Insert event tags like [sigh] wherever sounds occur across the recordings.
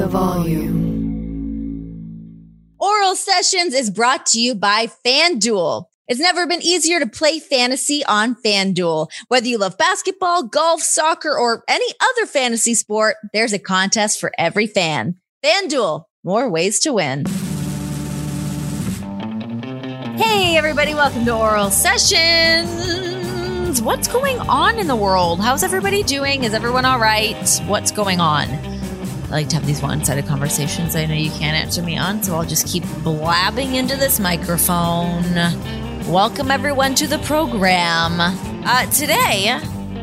the volume. Oral Sessions is brought to you by FanDuel. It's never been easier to play fantasy on FanDuel. Whether you love basketball, golf, soccer, or any other fantasy sport, there's a contest for every fan. FanDuel, more ways to win. Hey, everybody, welcome to Oral Sessions. What's going on in the world? How's everybody doing? Is everyone all right? What's going on? I like to have these one sided conversations I know you can't answer me on, so I'll just keep blabbing into this microphone. Welcome, everyone, to the program. Uh, today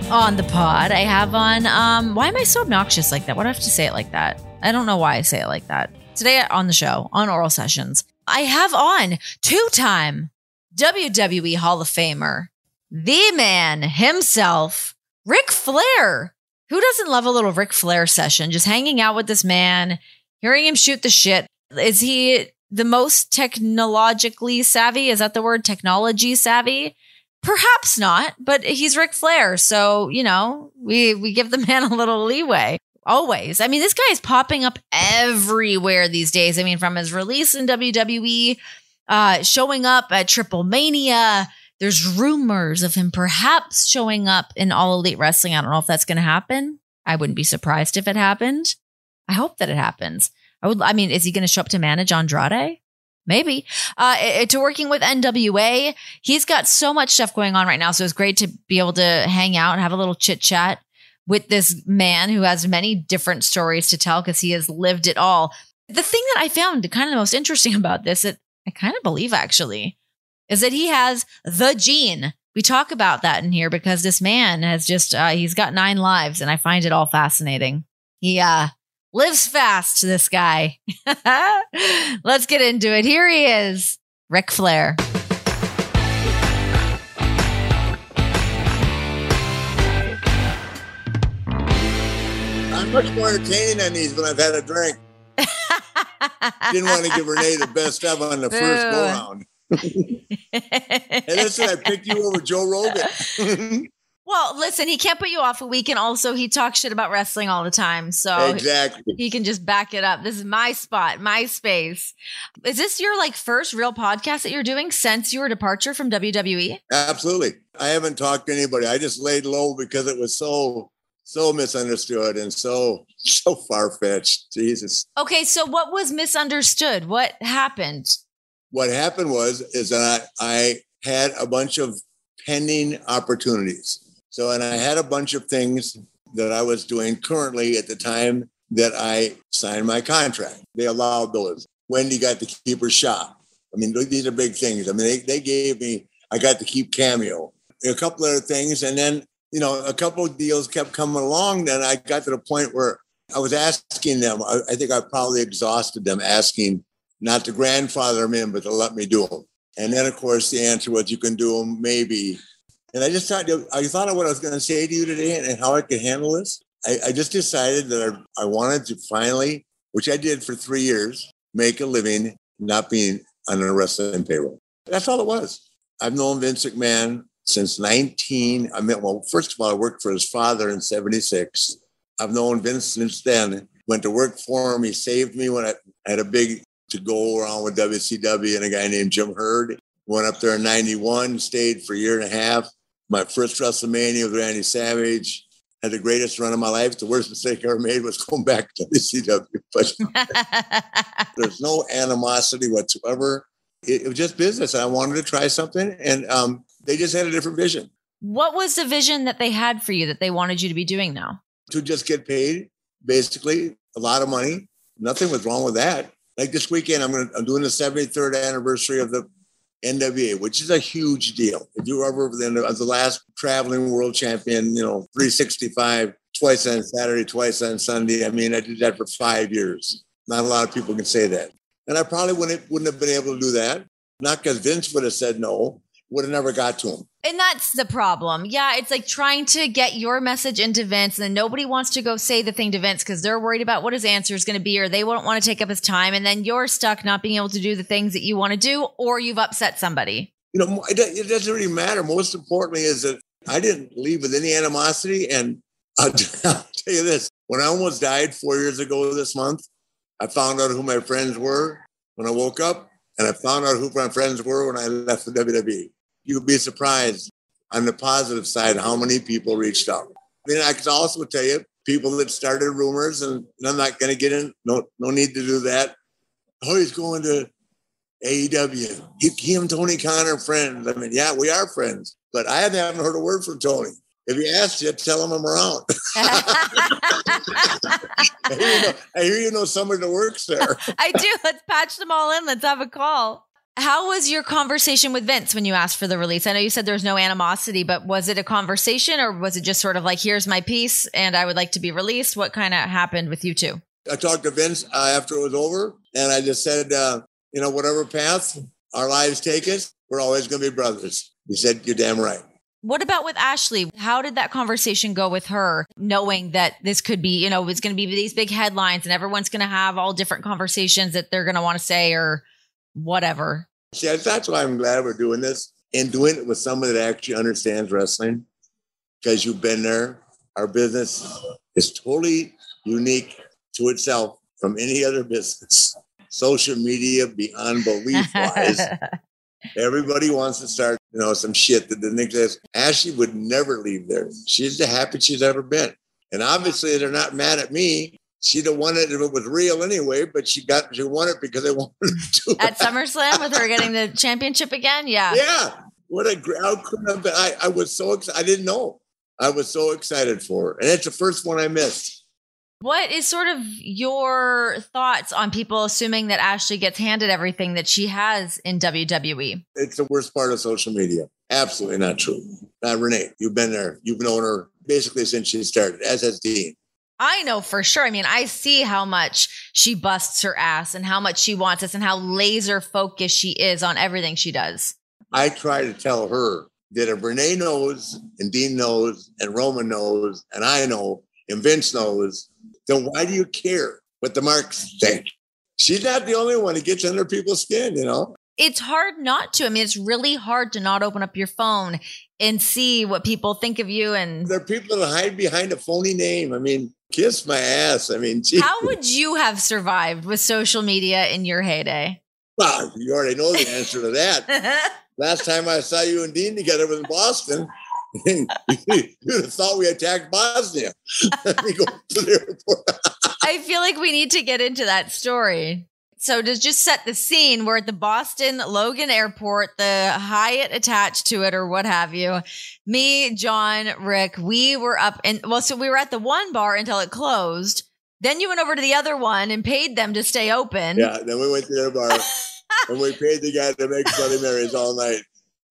on the pod, I have on. Um, why am I so obnoxious like that? Why do I have to say it like that? I don't know why I say it like that. Today on the show, on Oral Sessions, I have on two time WWE Hall of Famer, the man himself, Ric Flair. Who doesn't love a little Ric Flair session? Just hanging out with this man, hearing him shoot the shit. Is he the most technologically savvy? Is that the word? Technology savvy? Perhaps not, but he's Ric Flair. So, you know, we, we give the [laughs] man a little leeway. Always. I mean, this guy is popping up everywhere these days. I mean, from his release in WWE, uh, showing up at Triplemania, there's rumors of him perhaps showing up in All Elite Wrestling. I don't know if that's going to happen. I wouldn't be surprised if it happened. I hope that it happens. I would. I mean, is he going to show up to manage Andrade? Maybe. Uh, to working with NWA, he's got so much stuff going on right now. So it's great to be able to hang out and have a little chit chat with this man who has many different stories to tell because he has lived it all. The thing that I found kind of the most interesting [laughs] about this, that I kind of believe actually, is that he has the gene. We talk about that in here because this man has just, uh, he's got nine lives and I find it all fascinating. He, uh, lives fast, this guy. [laughs] Let's get into it. Here he is, Ric Flair. I'm much more entertaining than these when I've had a drink. [laughs] Didn't want to give Renee the best of on the first go round. Hey, listen, I picked you over Joe Rogan. [laughs] well, listen, he can't put you off a week, and also he talks shit about wrestling all the time, so exactly he can just back it up. This is my spot, my space. Is this your like first real podcast that you're doing since your departure from WWE? Absolutely. I haven't talked to anybody. I just laid low because it was so so misunderstood and so so far fetched. Jesus. Okay, so what was misunderstood? What happened? What happened was is that I, I had a bunch of pending opportunities. So and I had a bunch of things that I was doing currently at the time that I signed my contract. They allowed those. Wendy got to keep her shop. I mean, these are big things. I mean, they, they gave me, I got to keep Cameo, a couple other things. And then you know, a couple of deals kept coming along. Then I got to the point where I was asking them. I, I think I probably exhausted them asking not to grandfather them in, but to let me do them. And then, of course, the answer was, "You can do them, maybe." And I just thought, I thought of what I was going to say to you today and how I could handle this. I, I just decided that I, I wanted to finally, which I did for three years, make a living not being on a wrestling payroll. That's all it was. I've known Vince McMahon since 19. I mean, well, first of all, I worked for his father in 76. I've known Vince since then. Went to work for him. He saved me when I had a big to go around with WCW and a guy named Jim Herd. Went up there in 91, stayed for a year and a half. My first WrestleMania with Randy Savage. Had the greatest run of my life. The worst mistake I ever made was going back to WCW. [laughs] But [laughs] there's no animosity whatsoever. It, it was just business. I wanted to try something. And um, they just had a different vision. What was the vision that they had for you that they wanted you to be doing now? To just get paid, basically, a lot of money. Nothing was wrong with that. Like this weekend, I'm going to, I'm doing the 73rd anniversary of the NWA, which is a huge deal. If you were ever the, uh, the last traveling world champion, you know, 365, twice on Saturday, twice on Sunday. I mean, I did that for five years. Not a lot of people can say that. And I probably wouldn't, wouldn't have been able to do that. Not because Vince would have said no, would have never got to him. And that's the problem. Yeah, it's like trying to get your message into Vince, and then nobody wants to go say the thing to Vince because they're worried about what his answer is going to be, or they won't want to take up his time. And then you're stuck not being able to do the things that you want to do, or you've upset somebody. You know, it doesn't really matter. Most importantly, is that I didn't leave with any animosity. And I'll, [laughs] I'll tell you this when I almost died four years ago this month, I found out who my friends were when I woke up, and I found out who my friends were when I left the WWE. You'd be surprised on the positive side how many people reached out. I mean, I can also tell you people that started rumors, and I'm not going to get in. No, no need to do that. Oh, he's going to AEW. He, he and Tony Khan are friends. I mean, yeah, we are friends, but I haven't heard a word from Tony. If he asks you, tell him I'm around. [laughs] [laughs] I, hear you know, I hear you know somebody that works there. [laughs] I do. Let's patch them all in. Let's have a call. How was your conversation with Vince when you asked for the release? I know you said there's no animosity, but was it a conversation or was it just sort of like, here's my piece and I would like to be released? What kind of happened with you two? I talked to Vince uh, after it was over and I just said, uh, you know, whatever path our lives take us, we're always going to be brothers. He said, you're damn right. What about with Ashley? How did that conversation go with her, knowing that this could be, you know, it's going to be these big headlines and everyone's going to have all different conversations that they're going to want to say or whatever. See, that's why I'm glad we're doing this and doing it with someone that actually understands wrestling because you've been there. Our business is totally unique to itself from any other business. Social media beyond belief wise. [laughs] Everybody wants to start, you know, some shit that didn't exist. Ashley would never leave there. She's the happiest she's ever been. And obviously they're not mad at me she'd have won it if it was real anyway, but she got she won it because they [laughs] wanted to. At SummerSlam with her getting the championship again, yeah. Yeah. What a how could have been I, I was so excited. I didn't know. I was so excited for her. And it's the first one I missed. What is sort of your thoughts on people assuming that Ashley gets handed everything that she has in WWE? It's the worst part of social media. Absolutely not true. Uh, Renee, you've been there. You've known her basically since she started, as has Dean. I know for sure. I mean, I see how much she busts her ass and how much she wants us and how laser focused she is on everything she does. I try to tell her that if Renee knows and Dean knows and Roman knows and I know and Vince knows, then why do you care what the marks think? She's not the only one that gets under people's skin, you know? It's hard not to. I mean, it's really hard to not open up your phone and see what people think of you. And there are people that hide behind a phony name. I mean, kiss my ass. I mean, geez. how would you have survived with social media in your heyday? Well, you already know the answer to that. [laughs] Last time I saw you and Dean together was in Boston. [laughs] you'd have thought we attacked Bosnia. [laughs] we go to the airport. I feel like we need to get into that story. So to just set the scene, we're at the Boston Logan Airport, the Hyatt attached to it, or what have you. Me, John, Ric, we were up and well, so we were at the one bar until it closed. Then you went over to the other one and paid them to stay open. Yeah, then we went to their bar [laughs] and we paid the guy to make Bloody Marys all night.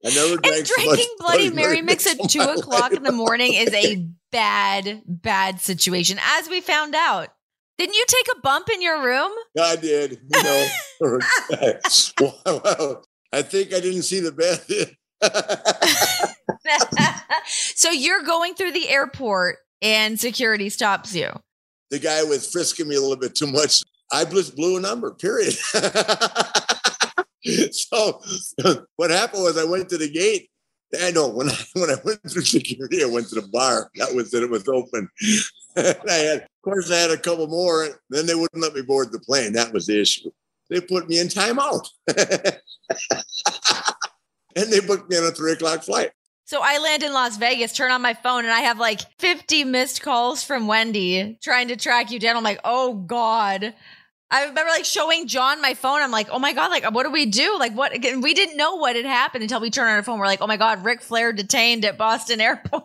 I never drank and drinking so Bloody, Bloody Mary mix at two o'clock in the morning is a [laughs] bad, bad situation, as we found out. Didn't you take a bump in your room? I did. You know, [laughs] well, I think I didn't see the bed. [laughs] so you're going through the airport and security stops you. The guy was frisking me a little bit too much. I just blew a number, period. [laughs] so what happened was I went to the gate I know when I [laughs] when I went through security, I went to the bar. That was it; it was open. [laughs] I had, of course, I had a couple more. Then they wouldn't let me board the plane. That was the issue. They put me in timeout, [laughs] and they booked me on a three o'clock flight. So I land in Las Vegas, turn on my phone, and I have like 50 missed calls from Wendy trying to track you down. I'm like, oh God. I remember like showing John my phone. I'm like, oh my God, like, what do we do? Like, what? Again, we didn't know what had happened until we turned on our phone. We're like, oh my God, Ric Flair detained at Boston [laughs] Airport.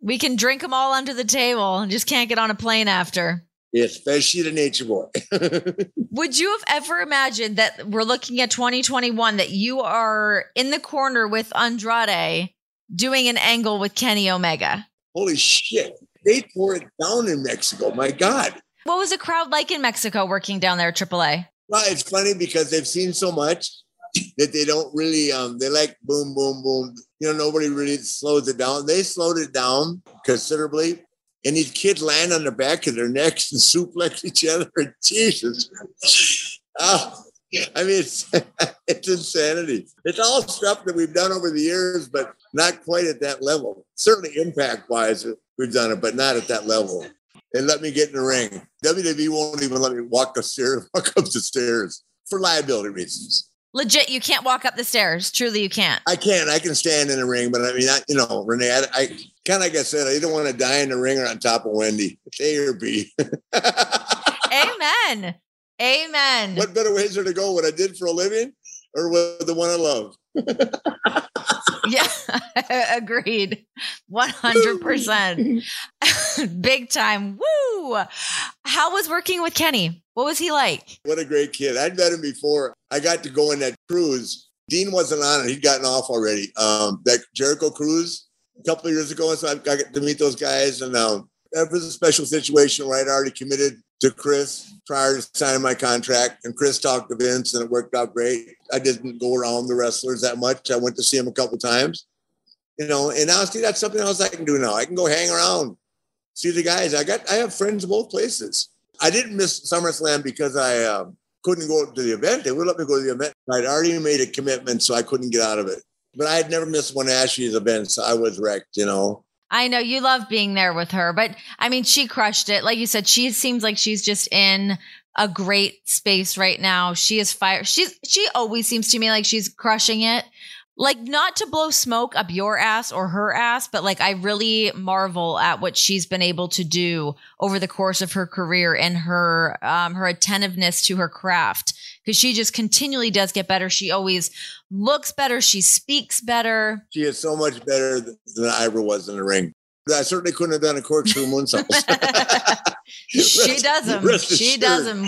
we can drink them all under the table and just can't get on a plane after. Especially the nature boy. [laughs] Would you have ever imagined that we're looking at 2021 that you are in the corner with Andrade doing an angle with Kenny Omega? Holy shit. They tore it down in Mexico. My God. What was the crowd like in Mexico working down there at AAA? Well, it's funny because they've seen so much that they don't really um they like boom boom boom. You know, nobody really slows it down. They slowed it down considerably. And these kids land on the back of their necks and [laughs] suplex each other. Jesus. Oh, I mean, it's, [laughs] it's insanity. It's all stuff that we've done over the years, but not quite at that level. Certainly, impact wise, we've done it, but not at that level. And let me get in the ring. WWE won't even let me walk the stairs, [laughs] walk up the stairs for liability reasons. Legit, you can't walk up the stairs. Truly, you can't. I can. I can stand in the ring, but I mean, I, you know, Renee, I, I kind of like I said, I don't want to die in the ring or on top of Wendy. It's A or B. [laughs] Amen. Amen. what better ways are to go? What I did for a living, or with the one I love? [laughs] yeah, [laughs] agreed. 100%. [laughs] Big time. Woo. How was working with Kenny? What was he like? What a great kid. I'd met him before. I got to go in that cruise. Dean wasn't on it. He'd gotten off already. Um, that Jericho cruise a couple of years ago. And so I got to meet those guys. And um, that was a special situation where I'd already committed to Chris prior to signing my contract. And Chris talked to Vince and it worked out great. I didn't go around the wrestlers that much. I went to see him a couple times. You know, and honestly, that's something else I can do now. I can go hang around, see the guys. I got I have friends both places. I didn't miss SummerSlam because I um, couldn't go to the event. They would let me go to the event. I'd already made a commitment, so I couldn't get out of it. But I had never missed one of Ashley's events. I was wrecked, you know. I know you love being there with her, but I mean, she crushed it. Like you said, she seems like she's just in a great space right now. She is fire. She's she always seems to me like she's crushing it. Like not to blow smoke up your ass or her ass, but like I really marvel at what she's been able to do over the course of her career and her um, her attentiveness to her craft because she just continually does get better. She always looks better. She speaks better. She is so much better than I ever was in the ring. I certainly couldn't have done a corkscrew moonsault. [laughs] [laughs] she does them. She does them.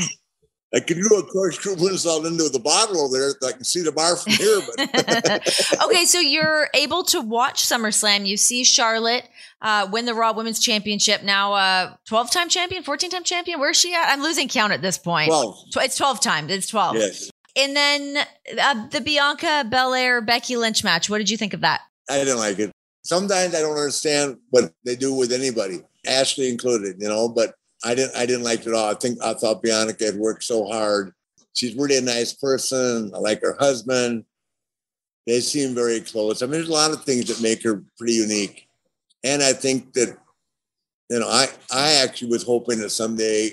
I can do a corkscrew moonsault into the bottle over there. I can see the bar from here. But [laughs] okay, so you're able to watch SummerSlam. You see Charlotte uh, win the Raw Women's Championship. Now, uh, 12 time champion, 14 time champion. Where's she at? I'm losing count at this point. 12. It's 12 times. It's 12. Yes. And then uh, the Bianca Belair Becky Lynch match. What did you think of that? I didn't like it. Sometimes I don't understand what they do with anybody, Ashley included, you know, but I didn't I didn't like it at all. I think I thought Bianca had worked so hard. She's really a nice person. I like her husband. They seem very close. I mean, there's a lot of things that make her pretty unique. And I think that, you know, I I actually was hoping that someday,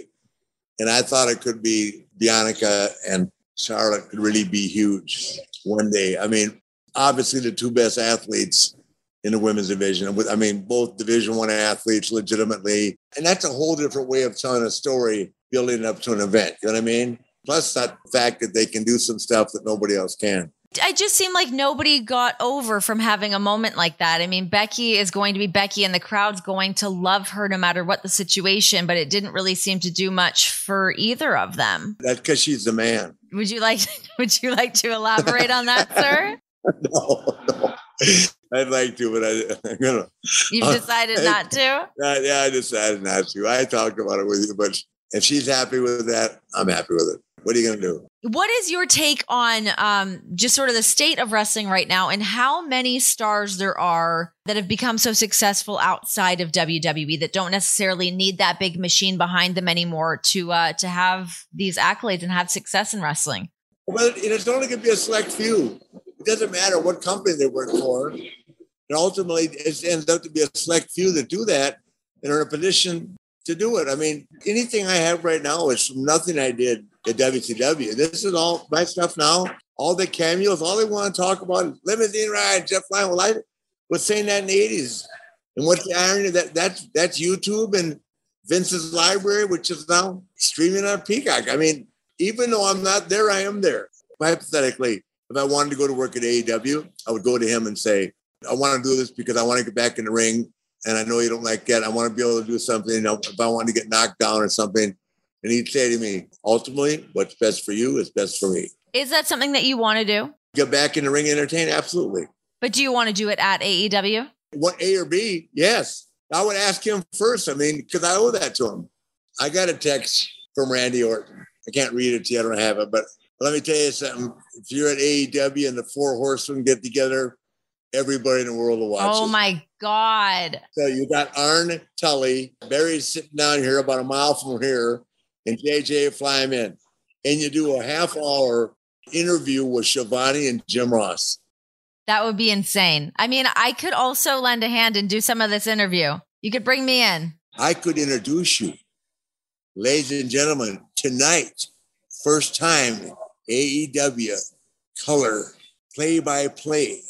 and I thought it could be Bianca and Charlotte could really be huge one day. I mean, obviously the two best athletes in the women's division. I mean, both Division One athletes, legitimately, and that's a whole different way of telling a story, building up to an event. You know what I mean? Plus that fact that they can do some stuff that nobody else can. I just seem like nobody got over from having a moment like that. I mean, Becky is going to be Becky, and the crowd's going to love her no matter what the situation. But it didn't really seem to do much for either of them. That's because she's the man. Would you like? [laughs] Would you like to elaborate on that, [laughs] sir? no, no. I'd like to, but I, [laughs] I'm gonna. You've decided uh, not to. Uh, yeah, I decided not to. I talked about it with you, but if she's happy with that, I'm happy with it. What are you gonna do? What is your take on um, just sort of the state of wrestling right now, and how many stars there are that have become so successful outside of WWE that don't necessarily need that big machine behind them anymore to uh, to have these accolades and have success in wrestling? Well, it's only going to be a select few. It doesn't matter what company they work for. And ultimately, it ends up to be a select few that do that and are in a position to do it. I mean, anything I have right now is from nothing I did at WCW. This is all my stuff now. All the cameos, all they want to talk about is limousine ride, jet flyin'. Well, I was saying that in the 80s. And what's the irony that that's that's YouTube and Vince's library, which is now streaming on Peacock. I mean, even though I'm not there, I am there. Hypothetically, if I wanted to go to work at AEW, I would go to him and say, I want to do this because I want to get back in the ring. And I know you don't like that. I want to be able to do something. You know, if I want to get knocked down or something. And he'd say to me, ultimately, what's best for you is best for me. Is that something that you want to do? Get back in the ring and entertain? Absolutely. But do you want to do it at AEW? What A or B? Yes. I would ask him first. I mean, because I owe that to him. I got a text from Randy Orton. I can't read it to you. I don't have it, but let me tell you something. If you're at AEW and the four horsemen get together, everybody in the world will watch. Oh my God. So you got Arn Tully, Barry's sitting down here about a mile from here, and JJ fly him in. And you do a half hour interview with Schiavone and Jim Ross. That would be insane. I mean, I could also lend a hand and do some of this interview. You could bring me in. I could introduce you, ladies and gentlemen, tonight, first time AEW color play by play.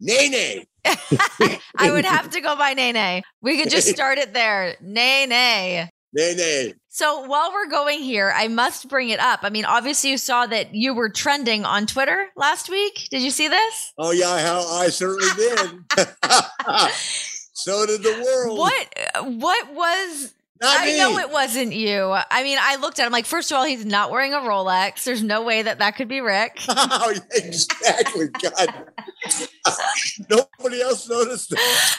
Nene. [laughs] I would have to go by Nene. We could just [laughs] start it there. Nene. Nene. So while we're going here, I must bring it up. I mean, obviously, you saw that you were trending on Twitter last week. Did you see this? Oh yeah, how I certainly did. [laughs] so did the world. What? What was Not I me. know it wasn't you. I mean, I looked at him like, first of all, he's not wearing a Rolex. There's no way that that could be Ric. Oh, exactly. God. [laughs] Nobody else noticed.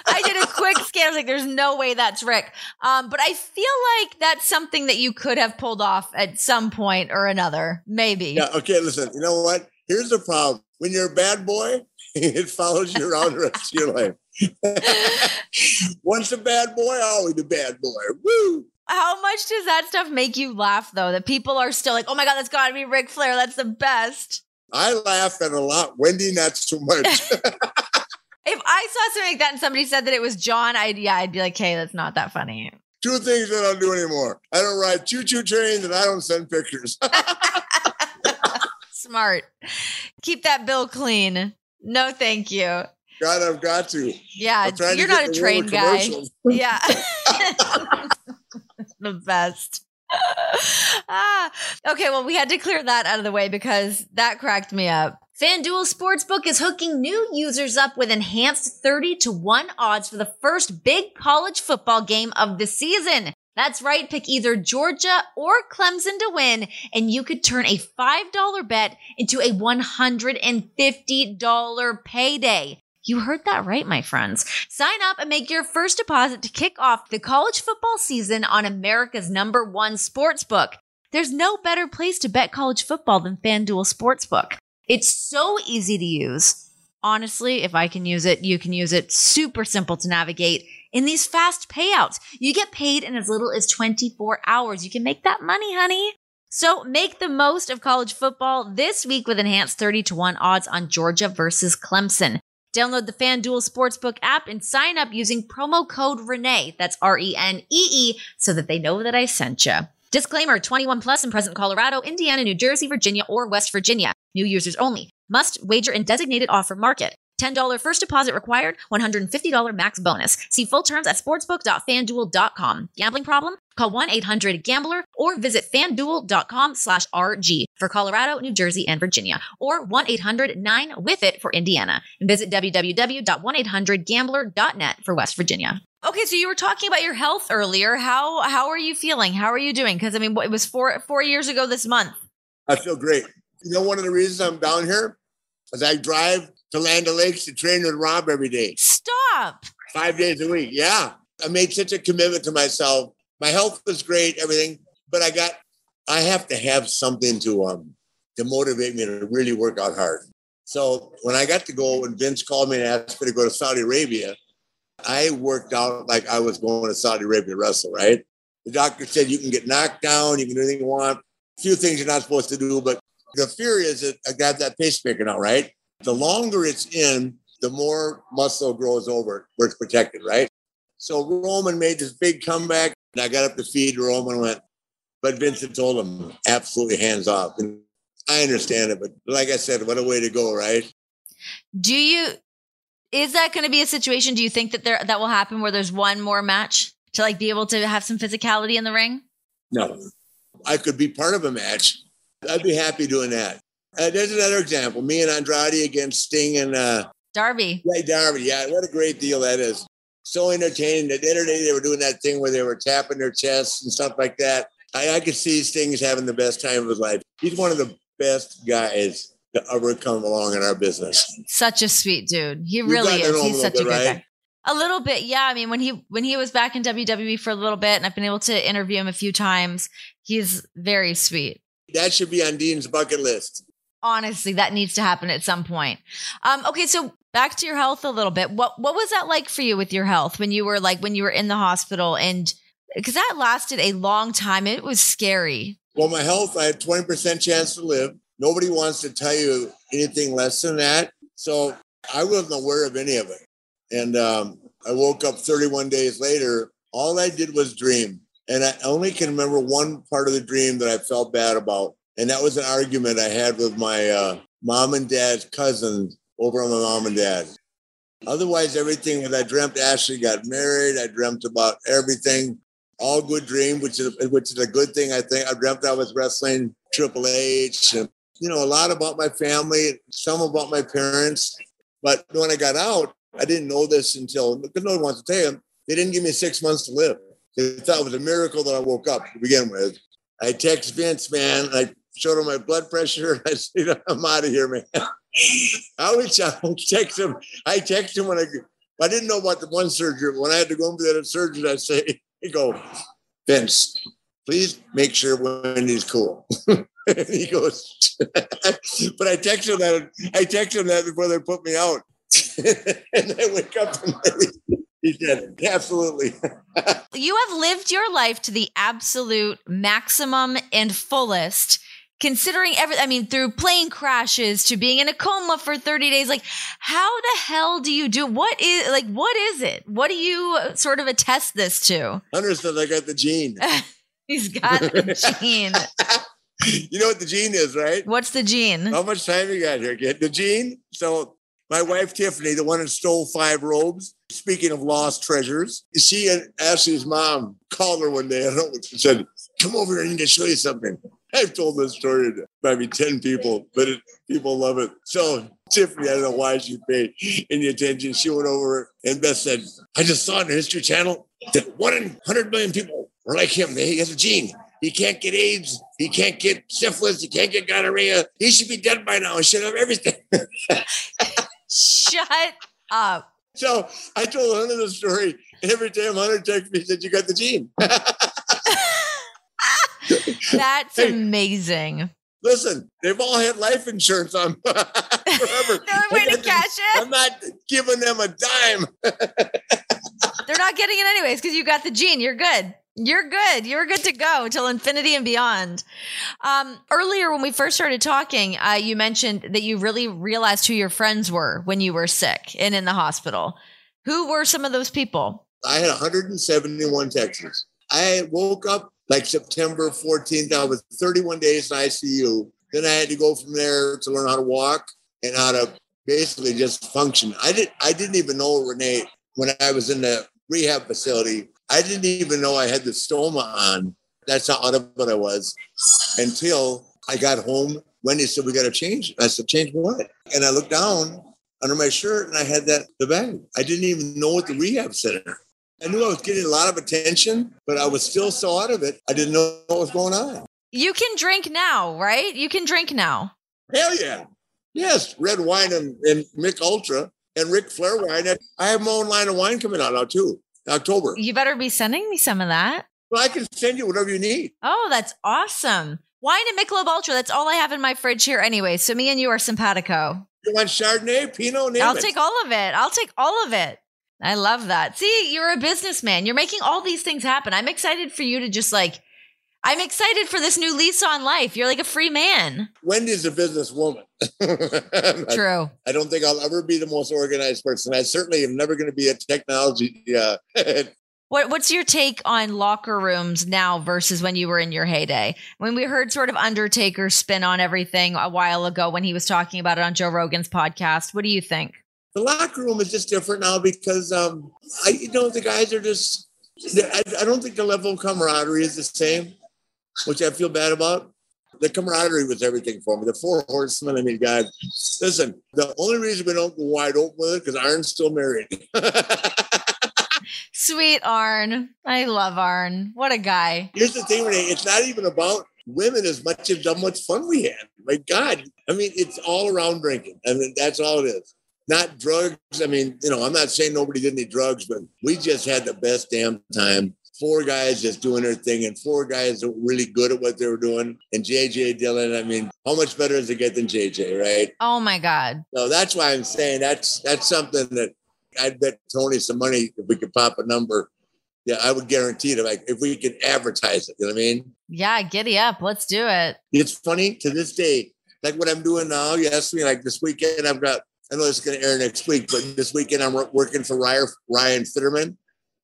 I did a quick scan. I was like, there's no way that's Ric. Um, but I feel like that's something that you could have pulled off at some point or another. Maybe. Yeah, okay, listen, you know what? Here's the problem. When you're a bad boy, [laughs] it follows you around the rest of your life. [laughs] Once a bad boy, always a bad boy. Woo! How much does that stuff make you laugh, though? That people are still like, oh my God, that's got to be Ric Flair. That's the best. I laugh at a lot. Wendy, not so much. [laughs] [laughs] If I saw something like that and somebody said that it was John, I'd, yeah, I'd be like, hey, that's not that funny. Two things that I don't do anymore. I don't ride choo-choo trains and I don't send pictures. [laughs] Smart. Keep that bill clean. No, thank you. God, I've got to. Yeah, to you're get not a train guy. Yeah. the best. Ah, okay, well, we had to clear that out of the way because that cracked me up. FanDuel Sportsbook is hooking new users up with enhanced 30 to 1 odds for the first big college football game of the season. That's right, pick either Georgia or Clemson to win, and you could turn a $5 bet into a $150 payday. You heard that right, my friends. Sign up and make your first deposit to kick off the college football season on America's number one sports book. There's no better place to bet college football than FanDuel Sportsbook. It's so easy to use. Honestly, if I can use it, you can use it. Super simple to navigate. In these fast payouts, you get paid in as little as 24 hours. You can make that money, honey. So make the most of college football this week with enhanced 30 to 1 odds on Georgia versus Clemson. Download the FanDuel Sportsbook app and sign up using promo code RENEE, that's R E N E E, so that they know that I sent you. Disclaimer 21 plus in present Colorado, Indiana, New Jersey, Virginia, or West Virginia. New users only. Must wager in designated offer market. $10 first deposit required, $150 max bonus. See full terms at sportsbook.fanduel.com. Gambling problem? Call 1-800-GAMBLER or visit fanduel.com slash RG for Colorado, New Jersey, and Virginia, or 1-800-9-WITH-IT for Indiana. And visit www.1800gambler.net for West Virginia. Okay, so you were talking about your health earlier. How how are you feeling? How are you doing? Because I mean, it was four four years ago this month. I feel great. You know, one of the reasons I'm down here is I drive to Land O'Lakes to train with Rob every day, Stop. five days a week. Yeah. I made such a commitment to myself. My health was great, everything, but I got, I have to have something to, um, to motivate me to really work out hard. So when I got to go, when Vince called me and asked me to go to Saudi Arabia, I worked out like I was going to Saudi Arabia to wrestle, right? The doctor said you can get knocked down, you can do anything you want. A few things you're not supposed to do, but the fear is that I got that pacemaker now, right? The longer it's in, the more muscle grows over where it's protected, right? So Roman made this big comeback, and I got up to feed Roman and went, but Vincent told him absolutely hands off. And I understand it, but like I said, what a way to go, right? Do you is that going to be a situation do you think that there that will happen where there's one more match to like be able to have some physicality in the ring? No, I could be part of a match. I'd be happy doing that. Uh, there's another example. Me and Andrade against Sting and uh, Darby. Ray Darby. Yeah, what a great deal that is. So entertaining. The other day they were doing that thing where they were tapping their chests and stuff like that. I, I could see Sting's having the best time of his life. He's one of the best guys to ever come along in our business. Such a sweet dude. He You've really is. He's a such a good bit, guy. A little bit, yeah. I mean, when he when he was back in WWE for a little bit, and I've been able to interview him a few times, he's very sweet. That should be on Dean's bucket list. Honestly, that needs to happen at some point. Um, okay, so back to your health a little bit. What what was that like for you with your health when you were like when you were in the hospital and because that lasted a long time. It was scary. Well, my health, I had 20% chance to live. Nobody wants to tell you anything less than that. So I wasn't aware of any of it. And um, I woke up 31 days later All I did was dream. And I only can remember one part of the dream that I felt bad about. And that was an argument I had with my uh, mom and dad's cousins over on my mom and dad. Otherwise, everything that I dreamt Ashley got married. I dreamt about everything. All good dream, which is which is a good thing. I think I dreamt I was wrestling Triple H, and you know a lot about my family, some about my parents. But when I got out, I didn't know this until because no one wants to tell you. They didn't give me six months to live. They thought it was a miracle that I woke up to begin with. I text Vince, man. I showed him my blood pressure. [laughs] I said, I'm out of here, man. [laughs] I would text him. I text him when I, I didn't know about the one surgery. When I had to go into that surgery, I say, [laughs] he go, Vince, please make sure Wendy's cool. he goes, but I text him that I text him that before they put me out. and I wake up and he said, absolutely. you have lived your life to the absolute maximum and fullest considering every i mean through plane crashes to being in a coma for 30 days like how the hell do you do what is like what is it what do you sort of attest this to understood i got the gene [laughs] he's got the gene [laughs] you know what the gene is right what's the gene how much time you got here kid the gene so my wife Tiffany, the one that stole five robes. Speaking of lost treasures, she and Ashley's mom called her one day. I don't know, said, "Come over here. I need to show you something." I've told this story to maybe 10 people, but it, people love it. So Tiffany, I don't know why she paid any attention. She went over and Beth said, I just saw on the History Channel that one in 100 million people are like him. He has a gene. He can't get AIDS. He can't get syphilis. He can't get gonorrhea. He should be dead by now. He should have everything. [laughs] Shut up. So I told Hunter the story. And every time Hunter texted me, he said, You got the gene. [laughs] [laughs] That's hey, amazing. Listen, they've all had life insurance on [laughs] forever. [laughs] no way to cash it. I'm not giving them a dime. They're not getting it anyways because you got the gene. You're good. You're good. You're good to go till infinity and beyond. Um, earlier, when we first started talking, uh, you mentioned that you really realized who your friends were when you were sick and in the hospital. Who were some of those people? I had 171 texts. I woke up like September 14th, I was 31 days in ICU. Then I had to go from there to learn how to walk and how to basically just function. I didn't I didn't even know Renee when I was in the rehab facility. I didn't even know I had the stoma on. That's how out of it I was until I got home. Wendy said, We got to change. I said, Change what? And I looked down under my shirt and I had that the bag. I didn't even know what the rehab center. I knew I was getting a lot of attention, but I was still so out of it. I didn't know what was going on. You can drink now, right? You can drink now. Hell yeah. Yes, red wine and, and Mich Ultra and Ric Flair wine. I have my own line of wine coming out now too, October. You better be sending me some of that. Well, I can send you whatever you need. Oh, that's awesome. Wine and Michelob Ultra. That's all I have in my fridge here anyway. So me and you are simpatico. You want Chardonnay, Pinot, I'll it. take all of it. I'll take all of it. I love that. See, you're a businessman. You're making all these things happen. I'm excited for you to just like, I'm excited for this new lease on life. You're like a free man. Wendy's a businesswoman. [laughs] True. I, I, don't think I'll ever be the most organized person. I certainly am never going to be a technology. Uh, [laughs] what, what's your take on locker rooms now versus when you were in your heyday? When we heard sort of Undertaker spin on everything a while ago when he was talking about it on Joe Rogan's podcast, what do you think? The locker room is just different now because um, I you know the guys are just I, I don't think the level of camaraderie is the same, which I feel bad about. The camaraderie was everything for me. The four horsemen, I mean, God, listen, the only reason we don't go wide open with it because Arn's still married. [laughs] [laughs] Sweet Arn. I love Arn. What a guy. Here's the thing, Renee. It's not even about women as much as how much fun we had. My God. I mean, it's all around drinking. I mean, that's all it is not drugs. I mean, you know, I'm not saying nobody did any drugs, but we just had the best damn time. Four guys just doing their thing, and four guys that were really good at what they were doing. And JJ Dillon, I mean, how much better does it get than JJ, right? Oh my God. So that's why I'm saying that's that's something that I'd bet Tony some money if we could pop a number. Yeah, I would guarantee it. Like if we could advertise it, you know what I mean? Yeah, giddy up. Let's do it. It's funny to this day, like what I'm doing now. You asked me like this weekend, I've got I know this is going to air next week, but this weekend I'm working for Ryan Fitterman.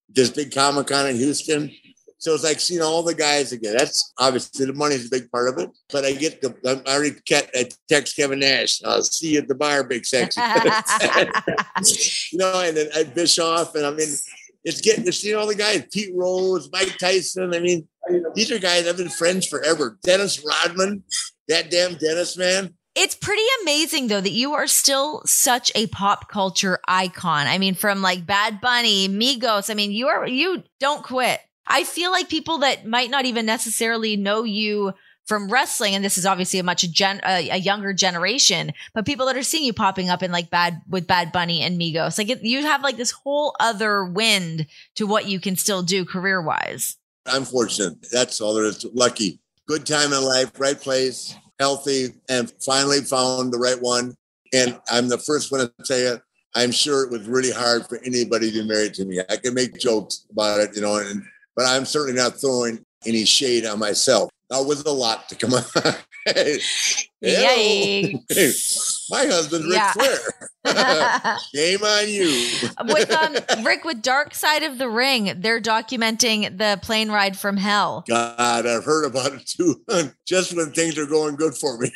this big Comic Con in Houston. So it's like seeing all the guys again. That's obviously the money is a big part of it. But I get the I already kept, I text Kevin Nash. I'll see you at the bar, big sexy. [laughs] you know, and then Ed Bischoff, and I mean, it's getting to see all the guys, Pete Rose, Mike Tyson. I mean, these are guys I've been friends forever. Dennis Rodman, that damn Dennis man. It's pretty amazing though that you are still such a pop culture icon. I mean, from like Bad Bunny, Migos. I mean, you are you don't quit. I feel like people that might not even necessarily know you from wrestling, and this is obviously a much gen, a, a, younger generation, but people that are seeing you popping up in like bad with Bad Bunny and Migos, like it, you have like this whole other wind to what you can still do career wise. I'm fortunate. That's all there is. Lucky, good time in life, right place, healthy, and finally found the right one. And I'm the first one to tell you, I'm sure it was really hard for anybody to be married to me. I can make jokes about it, you know, and but I'm certainly not throwing any shade on myself. That was a lot to come [laughs] on. Yay. My husband, Ric yeah. Flair. [laughs] Shame on you. with um, Ric, with Dark Side of the Ring, they're documenting the plane ride from hell. God, I've heard about it too. [laughs] Just when things are going good for me.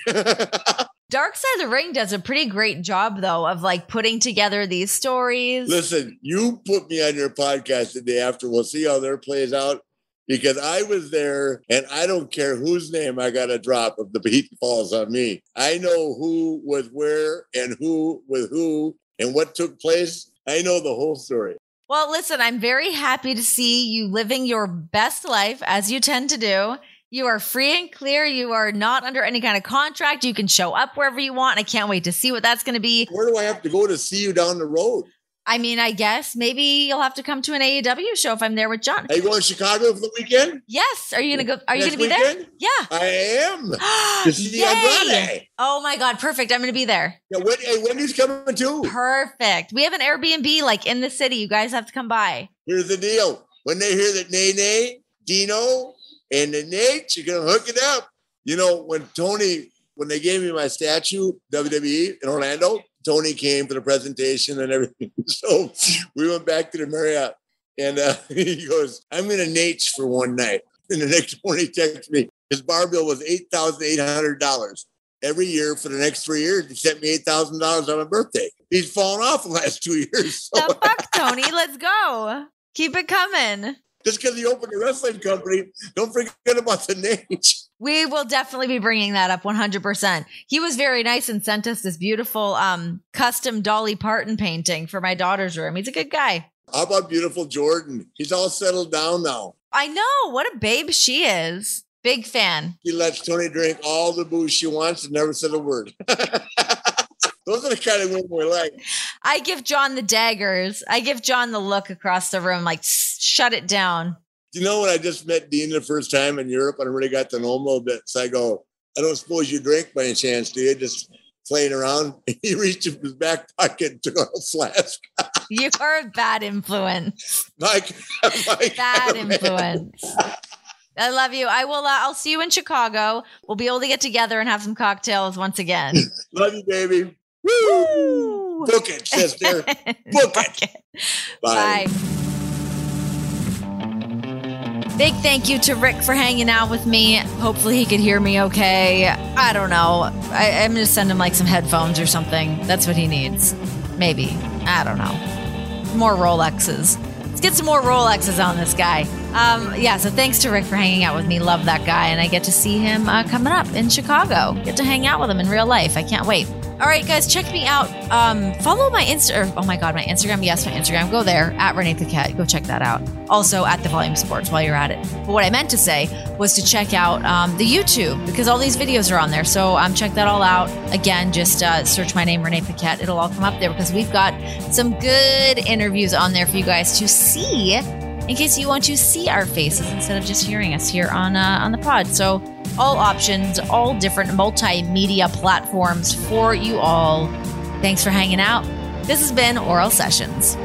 Dark Side of the Ring does a pretty great job, though, of like putting together these stories. Listen, you put me on your podcast the day after. We'll see how their plays out because I was there and I don't care whose name I got to drop if the heat falls on me. I know who was where and who with who and what took place. I know the whole story. Well, listen, I'm very happy to see you living your best life as you tend to do. You are free and clear. You are not under any kind of contract. You can show up wherever you want. I can't wait to see what that's going to be. Where do I have to go to see you down the road? I mean, I guess maybe you'll have to come to an AEW show if I'm there with John. Are you going to Chicago for the weekend? Yes. Are you gonna go? Are you gonna be weekend? there? Yeah, I am. [gasps] Andrade. Oh my god, perfect! I'm gonna be there. Yeah, when, hey, Wendy's coming too. Perfect. We have an Airbnb like in the city. You guys have to come by. Here's the deal: when they hear that Nene, Dino, and the Naitch, you're gonna hook it up. You know, when Tony, when they gave me my statue, WWE in Orlando, Tony came for the presentation and everything. [laughs] So we went back to the Marriott and uh, [laughs] he goes, I'm going to Naitch for one night. [laughs] And the next morning he texts me, his bar bill was $8,800. Every year for the next three years, he sent me $8,000 on my birthday. He's fallen off the last two years. So. The fuck, Tony? Let's go. Keep it coming. Just because he opened a wrestling company, don't forget about the name. We will definitely be bringing that up 100%. He was very nice and sent us this beautiful um, custom Dolly Parton painting for my daughter's room. He's a good guy. How about beautiful Jordan? He's all settled down now. I know. What a babe she is. Big fan. He lets Tony drink all the booze she wants and never said a word. [laughs] Those are the kind of women we like. I give John the daggers. I give John the look across the room, like, shut it down you know when I just met Dean the first time in Europe and I really got to know him a little bit? So I go, I don't suppose you drink by any chance, do you? Just playing around. [laughs] He reached in his back pocket and took out a flask. [laughs] you are a bad influence. Mike, [laughs] Mike bad influence. I love you. I will. Uh, I'll see you in Chicago. We'll be able to get together and have some cocktails once again. love you, baby. Woo! Book it, sister. Book it. Bye. Bye. Big thank you to Ric for hanging out with me. Hopefully, he could hear me okay. I don't know. I, am going to send him like some headphones or something. That's what he needs. Maybe. I don't know. More Rolexes. Let's get some more Rolexes on this guy. Um, yeah, so thanks to Ric for hanging out with me. Love that guy. And I get to see him uh, coming up in Chicago. Get to hang out with him in real life. I can't wait. All right, guys, check me out. Um, follow my Insta. Oh my God, my Instagram. Yes, my Instagram. Go there at Renee Paquette. Go check that out. Also at the Volume Sports while you're at it. But what I meant to say was to check out um, the YouTube because all these videos are on there. So um, check that all out. Again, just uh, search my name, Renee Paquette. It'll all come up there because we've got some good interviews on there for you guys to see in case you want to see our faces instead of just hearing us here on uh, on the pod. So all options, all different multimedia platforms for you all. Thanks for hanging out. This has been Oral Sessions.